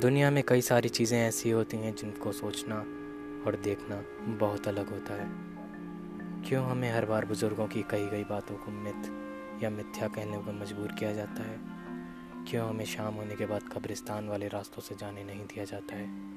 दुनिया में कई सारी चीज़ें ऐसी होती हैं जिनको सोचना और देखना बहुत अलग होता है। क्यों हमें हर बार बुज़ुर्गों की कही गई बातों को मिथ या मिथ्या कहने पर मजबूर किया जाता है? क्यों हमें शाम होने के बाद कब्रिस्तान वाले रास्तों से जाने नहीं दिया जाता है?